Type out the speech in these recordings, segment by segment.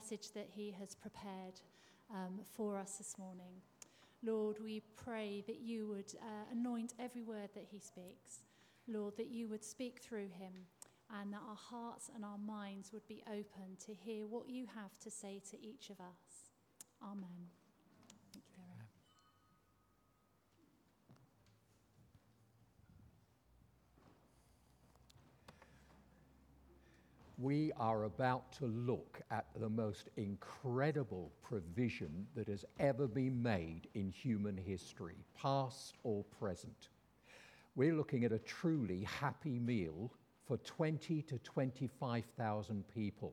message that he has prepared um, for us this morning. Lord, we pray that you would uh, anoint every word that he speaks. Lord, that you would speak through him and that our hearts and our minds would be open to hear what you have to say to each of us. Amen. We are about to look at the most incredible provision that has ever been made in human history, past or present. We're looking at a truly happy meal for 20 to 25,000 people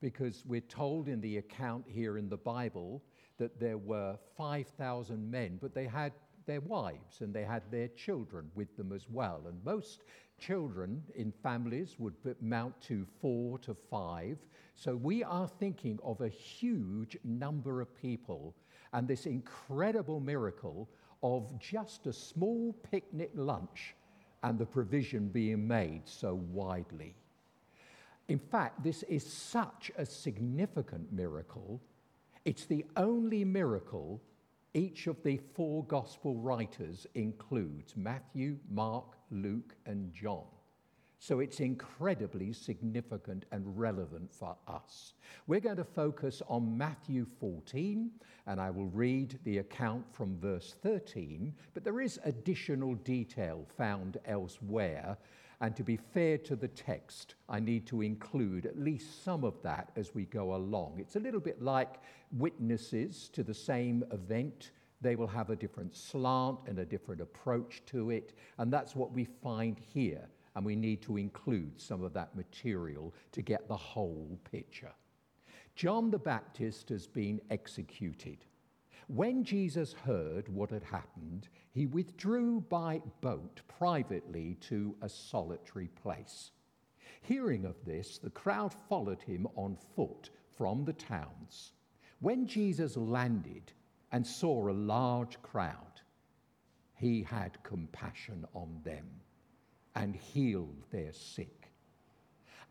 because we're told in the account here in the Bible that there were 5,000 men, but they had their wives and they had their children with them as well. And most children in families would mount to four to five. So we are thinking of a huge number of people and this incredible miracle of just a small picnic lunch and the provision being made so widely. In fact, this is such a significant miracle. It's the only miracle each of the four gospel writers includes Matthew, Mark, Luke, and John. So it's incredibly significant and relevant for us. We're going to focus on Matthew 14, and I will read the account from verse 13, but there is additional detail found elsewhere. And to be fair to the text, I need to include at least some of that as we go along. It's a little bit like witnesses to the same event they will have a different slant and a different approach to it. And that's what we find here. And we need to include some of that material to get the whole picture. John the Baptist has been executed. When Jesus heard what had happened, he withdrew by boat privately to a solitary place. Hearing of this, the crowd followed him on foot from the towns. When Jesus landed, and saw a large crowd, he had compassion on them and healed their sick.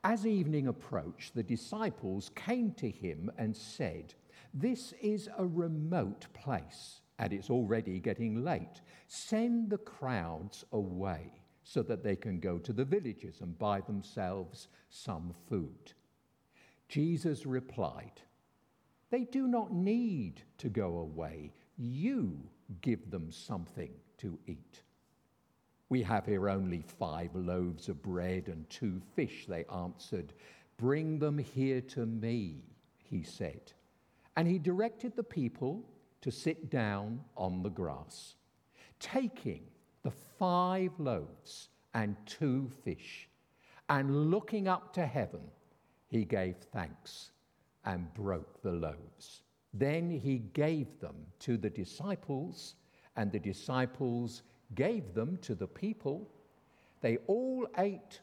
As evening approached, the disciples came to him and said, This is a remote place, and it's already getting late. Send the crowds away so that they can go to the villages and buy themselves some food. Jesus replied, they do not need to go away. You give them something to eat. We have here only five loaves of bread and two fish, they answered. Bring them here to me, he said. And he directed the people to sit down on the grass. Taking the five loaves and two fish, and looking up to heaven, he gave thanks and broke the loaves. Then he gave them to the disciples, and the disciples gave them to the people. They all ate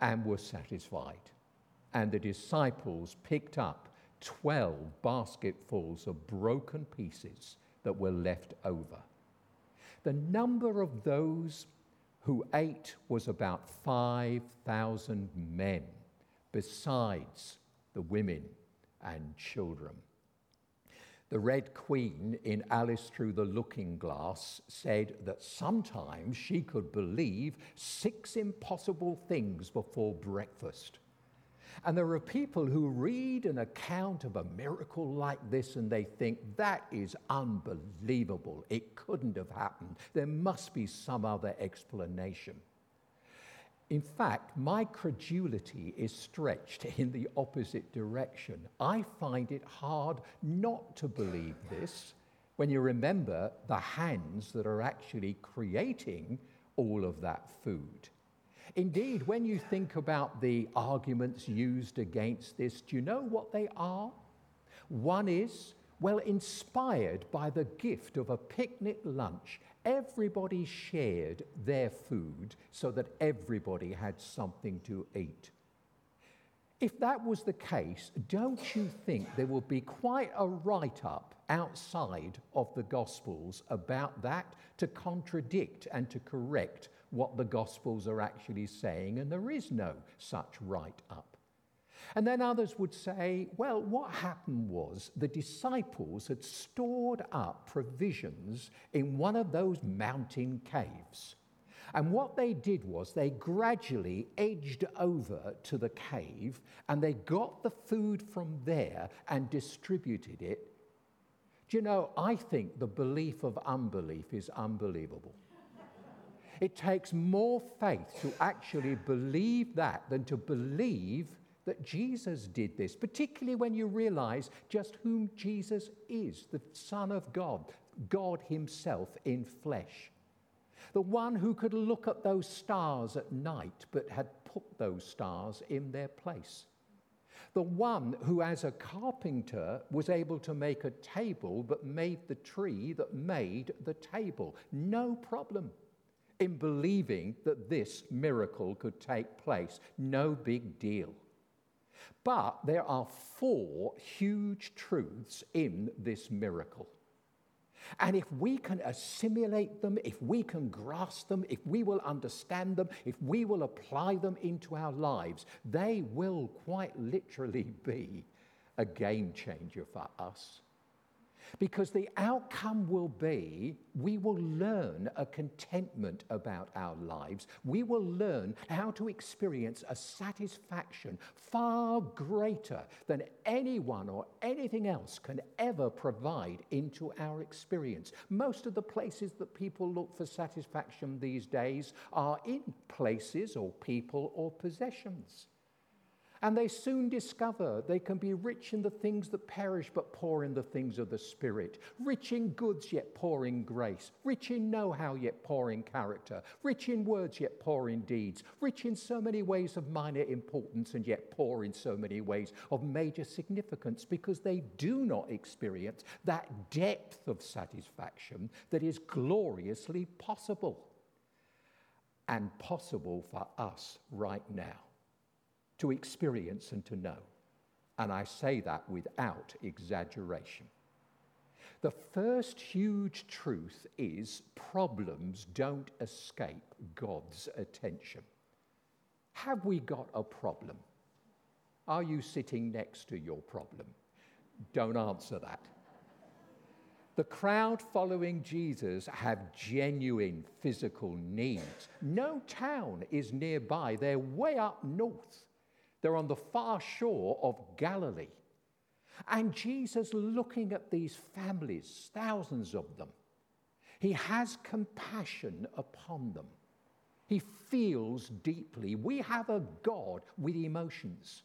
and were satisfied. And the disciples picked up 12 basketfuls of broken pieces that were left over. The number of those who ate was about 5,000 men, besides the women and children. The Red Queen in Alice Through the Looking Glass said that sometimes she could believe six impossible things before breakfast. And there are people who read an account of a miracle like this and they think that is unbelievable. It couldn't have happened. There must be some other explanation. In fact, my credulity is stretched in the opposite direction. I find it hard not to believe this when you remember the hands that are actually creating all of that food. Indeed, when you think about the arguments used against this, do you know what they are? One is, well, inspired by the gift of a picnic lunch everybody shared their food so that everybody had something to eat. If that was the case, don't you think there would be quite a write up outside of the Gospels about that to contradict and to correct what the Gospels are actually saying? And there is no such write up. And then others would say, well, what happened was the disciples had stored up provisions in one of those mountain caves. And what they did was they gradually edged over to the cave and they got the food from there and distributed it. Do you know, I think the belief of unbelief is unbelievable. It takes more faith to actually believe that than to believe that Jesus did this, particularly when you realize just whom Jesus is the Son of God, God Himself in flesh. The one who could look at those stars at night but had put those stars in their place. The one who, as a carpenter, was able to make a table but made the tree that made the table. No problem in believing that this miracle could take place. No big deal. But there are four huge truths in this miracle. And if we can assimilate them, if we can grasp them, if we will understand them, if we will apply them into our lives, they will quite literally be a game changer for us. Because the outcome will be we will learn a contentment about our lives. We will learn how to experience a satisfaction far greater than anyone or anything else can ever provide into our experience. Most of the places that people look for satisfaction these days are in places or people or possessions. And they soon discover they can be rich in the things that perish but poor in the things of the Spirit, rich in goods yet poor in grace, rich in know how yet poor in character, rich in words yet poor in deeds, rich in so many ways of minor importance and yet poor in so many ways of major significance because they do not experience that depth of satisfaction that is gloriously possible and possible for us right now to experience and to know. And I say that without exaggeration. The first huge truth is problems don't escape God's attention. Have we got a problem? Are you sitting next to your problem? Don't answer that. The crowd following Jesus have genuine physical needs. No town is nearby, they're way up north. They're on the far shore of Galilee. And Jesus, looking at these families, thousands of them, he has compassion upon them. He feels deeply. We have a God with emotions.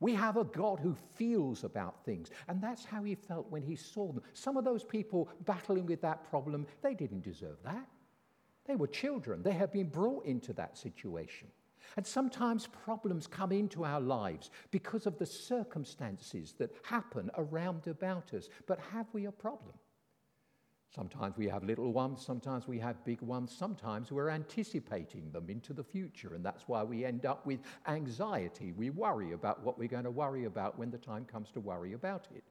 We have a God who feels about things. And that's how he felt when he saw them. Some of those people battling with that problem, they didn't deserve that. They were children, they had been brought into that situation. And sometimes problems come into our lives because of the circumstances that happen around about us. But have we a problem? Sometimes we have little ones, sometimes we have big ones, sometimes we're anticipating them into the future, and that's why we end up with anxiety. We worry about what we're going to worry about when the time comes to worry about it.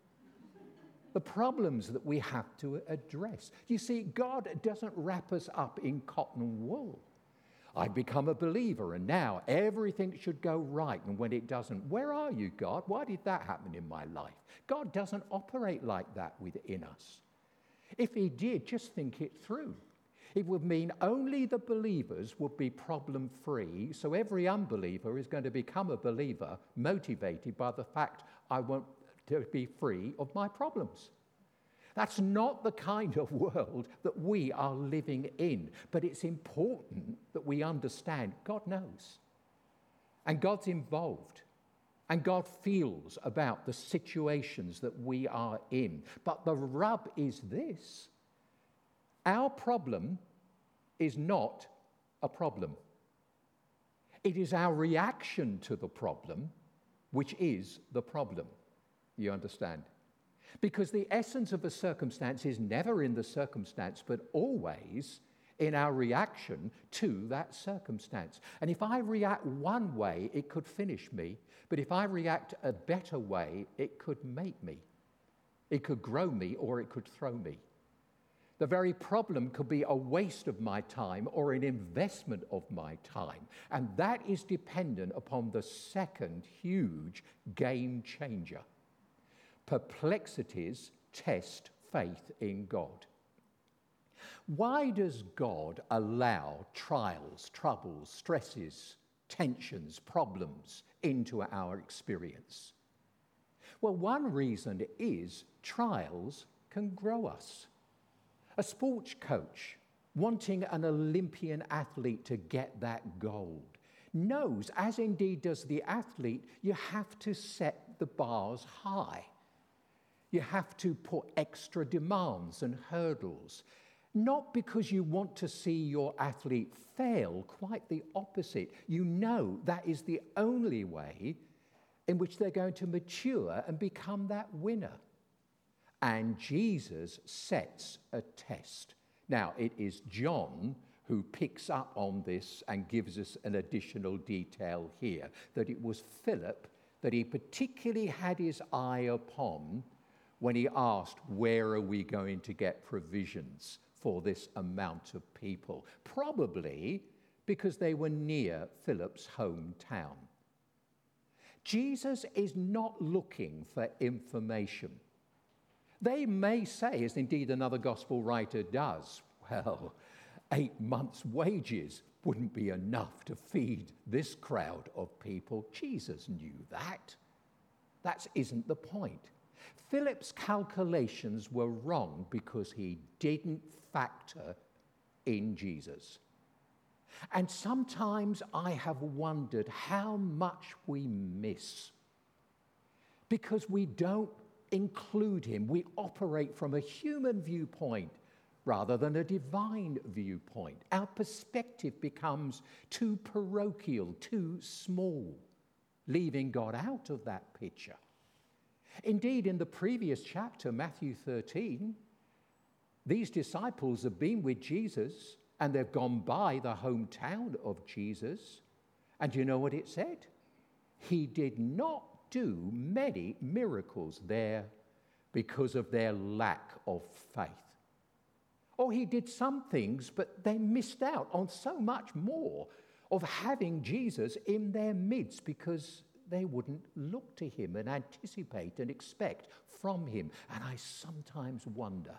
the problems that we have to address. You see, God doesn't wrap us up in cotton wool. I've become a believer and now everything should go right. And when it doesn't, where are you, God? Why did that happen in my life? God doesn't operate like that within us. If He did, just think it through. It would mean only the believers would be problem free. So every unbeliever is going to become a believer motivated by the fact I want to be free of my problems. That's not the kind of world that we are living in. But it's important that we understand God knows. And God's involved. And God feels about the situations that we are in. But the rub is this our problem is not a problem, it is our reaction to the problem which is the problem. You understand? Because the essence of a circumstance is never in the circumstance, but always in our reaction to that circumstance. And if I react one way, it could finish me. But if I react a better way, it could make me. It could grow me or it could throw me. The very problem could be a waste of my time or an investment of my time. And that is dependent upon the second huge game changer. Perplexities test faith in God. Why does God allow trials, troubles, stresses, tensions, problems into our experience? Well, one reason is trials can grow us. A sports coach wanting an Olympian athlete to get that gold knows, as indeed does the athlete, you have to set the bars high. You have to put extra demands and hurdles. Not because you want to see your athlete fail, quite the opposite. You know that is the only way in which they're going to mature and become that winner. And Jesus sets a test. Now, it is John who picks up on this and gives us an additional detail here that it was Philip that he particularly had his eye upon when he asked, Where are we going to get provisions for this amount of people? Probably because they were near Philip's hometown. Jesus is not looking for information. They may say, as indeed another gospel writer does, well, eight months' wages wouldn't be enough to feed this crowd of people. Jesus knew that. That isn't the point. Philip's calculations were wrong because he didn't factor in Jesus. And sometimes I have wondered how much we miss because we don't include him. We operate from a human viewpoint rather than a divine viewpoint. Our perspective becomes too parochial, too small, leaving God out of that picture. Indeed, in the previous chapter, Matthew 13, these disciples have been with Jesus and they've gone by the hometown of Jesus. And you know what it said? He did not do many miracles there because of their lack of faith. Or he did some things, but they missed out on so much more of having Jesus in their midst because they wouldn't look to him and anticipate and expect from him. And I sometimes wonder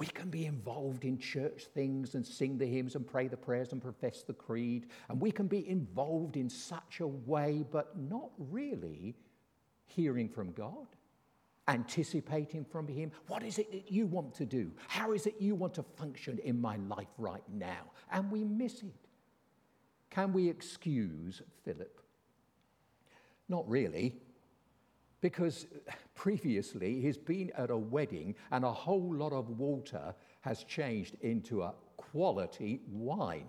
we can be involved in church things and sing the hymns and pray the prayers and profess the creed. And we can be involved in such a way, but not really hearing from God, anticipating from Him. What is it that you want to do? How is it you want to function in my life right now? And we miss it. Can we excuse Philip? Not really because previously he's been at a wedding and a whole lot of water has changed into a quality wine.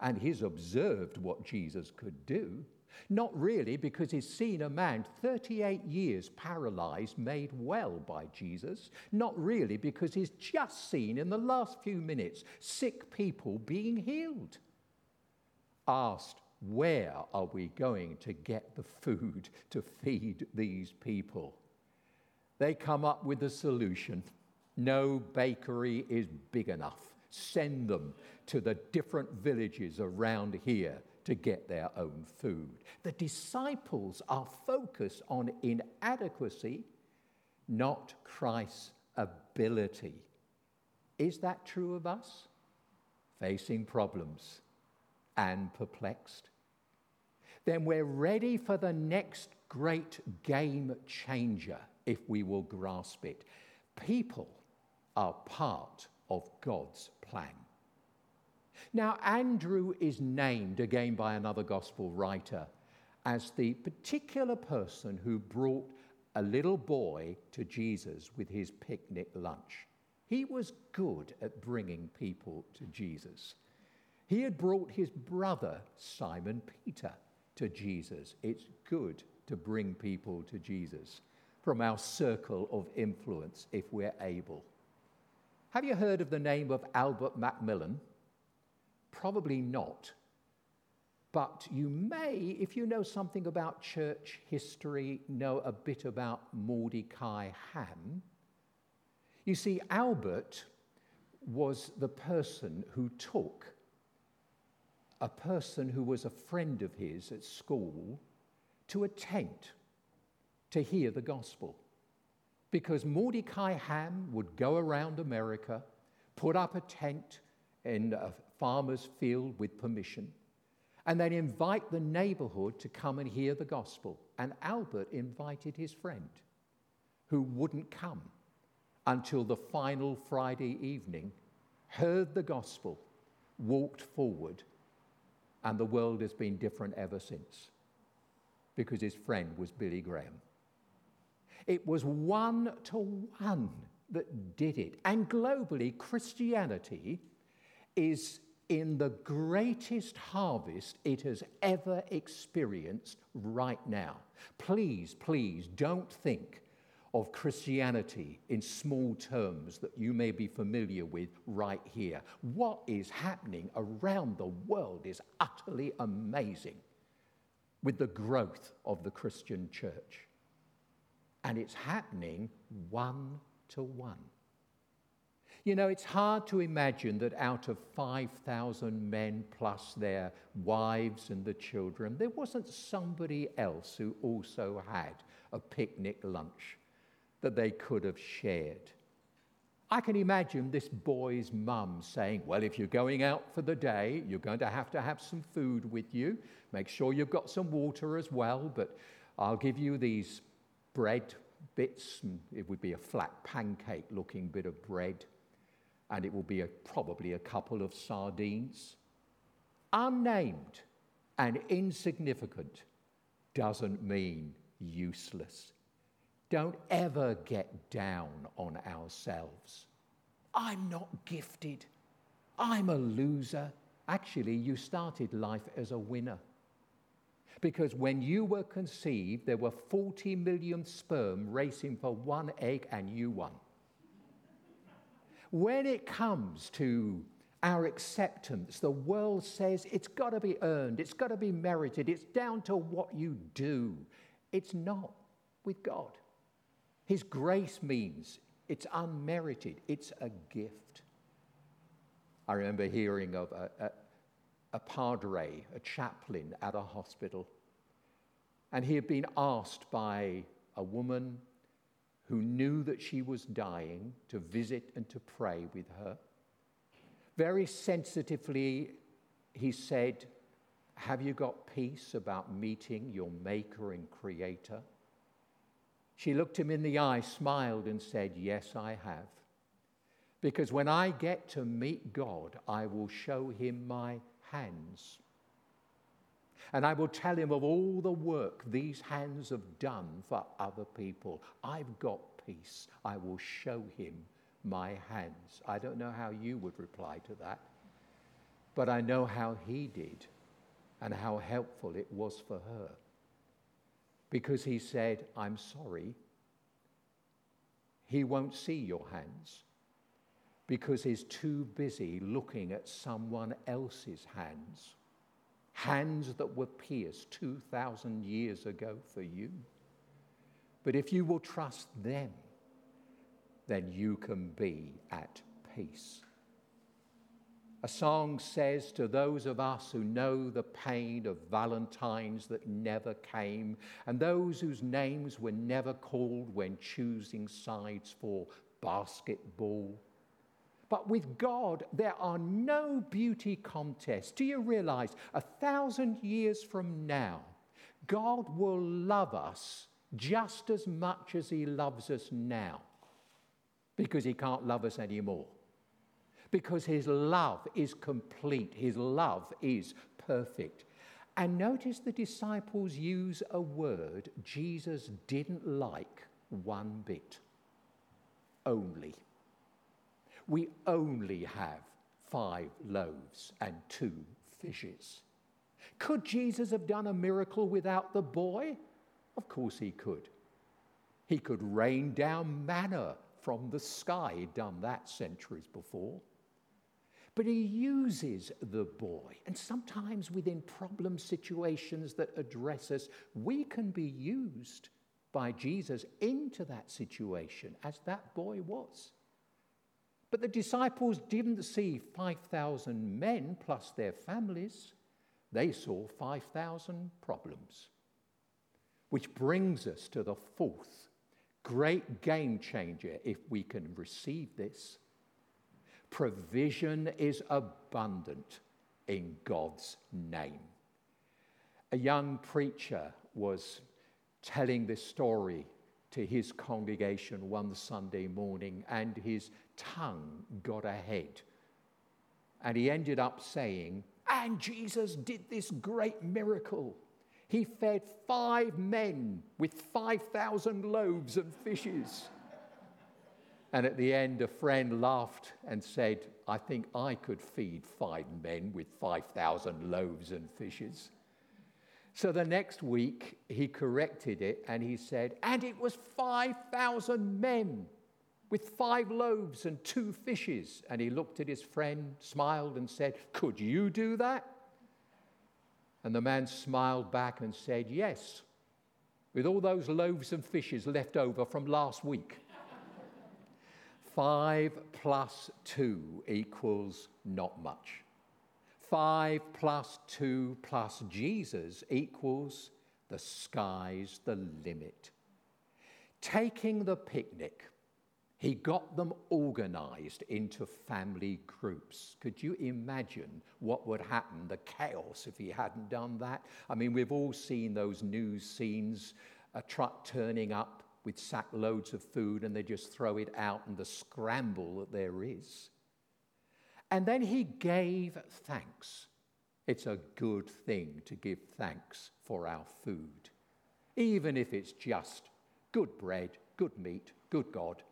And he's observed what Jesus could do. Not really because he's seen a man 38 years paralyzed made well by Jesus. Not really because he's just seen in the last few minutes sick people being healed. Asked where are we going to get the food to feed these people? They come up with a solution. No bakery is big enough. Send them to the different villages around here to get their own food. The disciples are focused on inadequacy, not Christ's ability. Is that true of us? Facing problems and perplexed, then we're ready for the next great game changer if we will grasp it. People are part of God's plan. Now, Andrew is named again by another gospel writer as the particular person who brought a little boy to Jesus with his picnic lunch. He was good at bringing people to Jesus. He had brought his brother, Simon Peter, to Jesus. It's good to bring people to Jesus from our circle of influence if we're able. Have you heard of the name of Albert McMakin? Probably not. But you may, if you know something about church history, know a bit about Mordecai Ham. You see, Albert was the person who took a person who was a friend of his at school to a tent to hear the gospel. Because Mordecai Ham would go around America, put up a tent in a farmer's field with permission, and then invite the neighborhood to come and hear the gospel. And Albert invited his friend, who wouldn't come until the final Friday evening, heard the gospel, walked forward, and the world has been different ever since because his friend was Billy Graham. It was one to one that did it. And globally, Christianity is in the greatest harvest it has ever experienced right now. Please, please don't think of Christianity in small terms that you may be familiar with right here. What is happening around the world is utterly amazing with the growth of the Christian church. And it's happening one to one. You know, it's hard to imagine that out of 5,000 men plus their wives and the children, there wasn't somebody else who also had a picnic lunch that they could have shared. I can imagine this boy's mum saying, Well, if you're going out for the day, you're going to have to have some food with you. Make sure you've got some water as well, but I'll give you these bread bits. It would be a flat pancake looking bit of bread, and it will be a, probably a couple of sardines. Unnamed and insignificant doesn't mean useless. Don't ever get down on ourselves. I'm not gifted. I'm a loser. Actually, you started life as a winner. Because when you were conceived, there were 40 million sperm racing for one egg, and you won. when it comes to our acceptance, the world says it's got to be earned, it's got to be merited, it's down to what you do. It's not with God. His grace means it's unmerited, it's a gift. I remember hearing of a, a, a padre, a chaplain at a hospital, and he had been asked by a woman who knew that she was dying to visit and to pray with her. Very sensitively, he said, Have you got peace about meeting your maker and creator? She looked him in the eye, smiled, and said, Yes, I have. Because when I get to meet God, I will show him my hands. And I will tell him of all the work these hands have done for other people. I've got peace. I will show him my hands. I don't know how you would reply to that, but I know how he did and how helpful it was for her because he said, I'm sorry. He won't see your hands because he's too busy looking at someone else's hands. Hands that were pierced 2,000 years ago for you. But if you will trust them, then you can be at peace. A song says to those of us who know the pain of Valentines that never came, and those whose names were never called when choosing sides for basketball. But with God, there are no beauty contests. Do you realize a thousand years from now, God will love us just as much as He loves us now because He can't love us anymore? Because his love is complete, his love is perfect. And notice the disciples use a word Jesus didn't like one bit only. We only have five loaves and two fishes. Could Jesus have done a miracle without the boy? Of course he could. He could rain down manna from the sky, he'd done that centuries before. But he uses the boy. And sometimes within problem situations that address us, we can be used by Jesus into that situation as that boy was. But the disciples didn't see 5,000 men plus their families, they saw 5,000 problems. Which brings us to the fourth great game changer if we can receive this. Provision is abundant in God's name. A young preacher was telling this story to his congregation one Sunday morning, and his tongue got ahead. And he ended up saying, And Jesus did this great miracle. He fed five men with 5,000 loaves and fishes. And at the end, a friend laughed and said, I think I could feed five men with 5,000 loaves and fishes. So the next week, he corrected it and he said, And it was 5,000 men with five loaves and two fishes. And he looked at his friend, smiled, and said, Could you do that? And the man smiled back and said, Yes, with all those loaves and fishes left over from last week. Five plus two equals not much. 5 plus 2 plus Jesus equals the sky's the limit. Taking the picnic, he got them organized into family groups. Could you imagine what would happen, the chaos, if he hadn't done that? I mean, we've all seen those news scenes a truck turning up with sack loads of food and they just throw it out and the scramble that there is. And then he gave thanks. It's a good thing to give thanks for our food, even if it's just good bread, good meat, good God.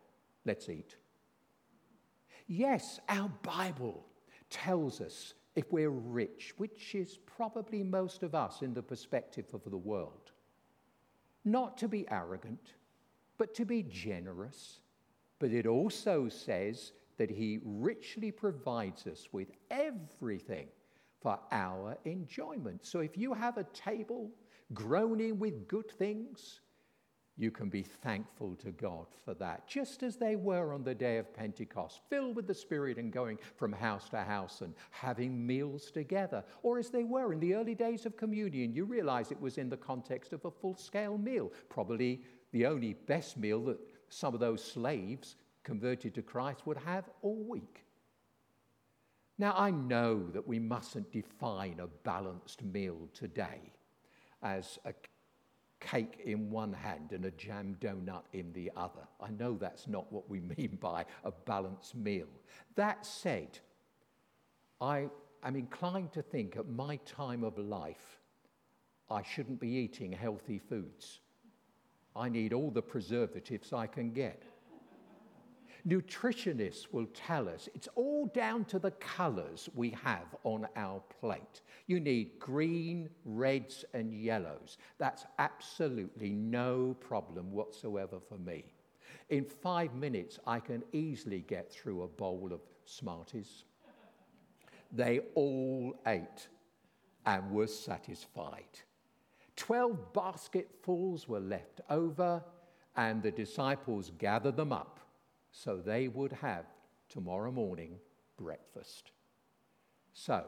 Let's eat. Yes, our Bible tells us if we're rich, which is probably most of us in the perspective of the world, not to be arrogant, but to be generous. But it also says that He richly provides us with everything for our enjoyment. So if you have a table groaning with good things, you can be thankful to God for that, just as they were on the day of Pentecost, filled with the Spirit and going from house to house and having meals together. Or as they were in the early days of communion, you realize it was in the context of a full scale meal, probably the only best meal that some of those slaves converted to Christ would have all week. Now, I know that we mustn't define a balanced meal today as a cake in one hand and a jam donut in the other. I know that's not what we mean by a balanced meal. That said, I am inclined to think at my time of life, I shouldn't be eating healthy foods. I need all the preservatives I can get. Nutritionists will tell us it's all down to the colors we have on our plate. You need green, reds, and yellows. That's absolutely no problem whatsoever for me. In five minutes, I can easily get through a bowl of Smarties. They all ate and were satisfied. Twelve basketfuls were left over, and the disciples gathered them up so they would have tomorrow morning breakfast. So,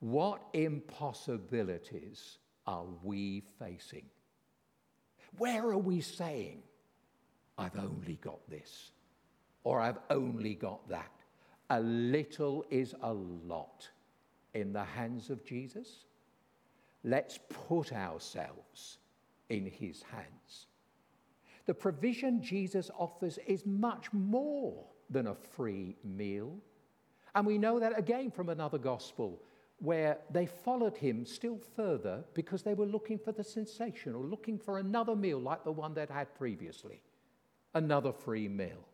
what impossibilities are we facing? Where are we saying, I've only got this, or I've only got that? A little is a lot in the hands of Jesus. Let's put ourselves in his hands. The provision Jesus offers is much more than a free meal. And we know that again from another gospel where they followed him still further because they were looking for the sensation or looking for another meal like the one they'd had previously, another free meal.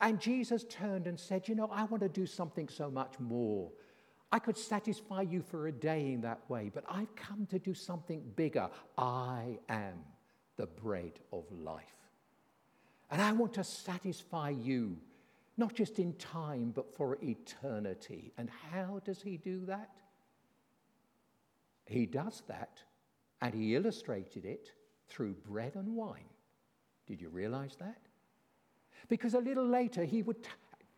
And Jesus turned and said, You know, I want to do something so much more. I could satisfy you for a day in that way, but I've come to do something bigger. I am the bread of life. And I want to satisfy you, not just in time, but for eternity. And how does he do that? He does that, and he illustrated it through bread and wine. Did you realize that? Because a little later, he would t-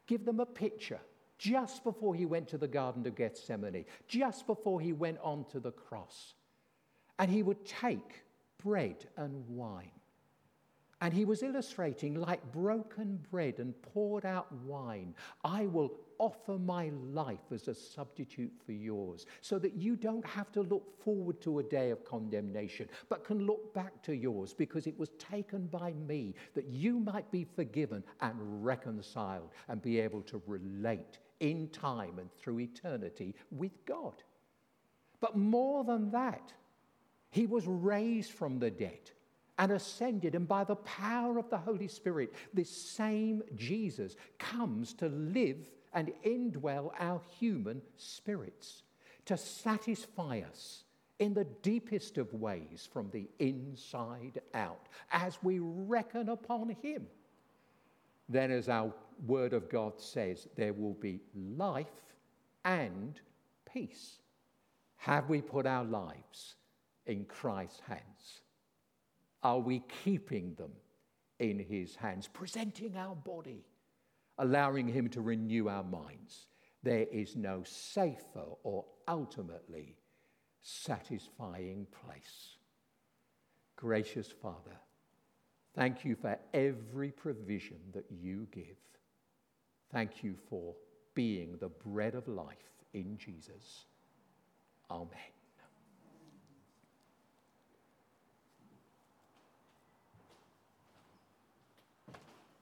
give them a picture just before he went to the Garden of Gethsemane, just before he went on to the cross. And he would take bread and wine. And he was illustrating like broken bread and poured out wine. I will offer my life as a substitute for yours so that you don't have to look forward to a day of condemnation, but can look back to yours because it was taken by me that you might be forgiven and reconciled and be able to relate in time and through eternity with God. But more than that, he was raised from the dead and ascended, and by the power of the Holy Spirit, this same Jesus comes to live and indwell our human spirits, to satisfy us in the deepest of ways from the inside out as we reckon upon Him. Then, as our Word of God says, there will be life and peace. Have we put our lives in Christ's hands? Are we keeping them in His hands, presenting our body? allowing Him to renew our minds. There is no safer or ultimately satisfying place. Gracious Father, thank you for every provision that you give. Thank you for being the bread of life in Jesus. Amen.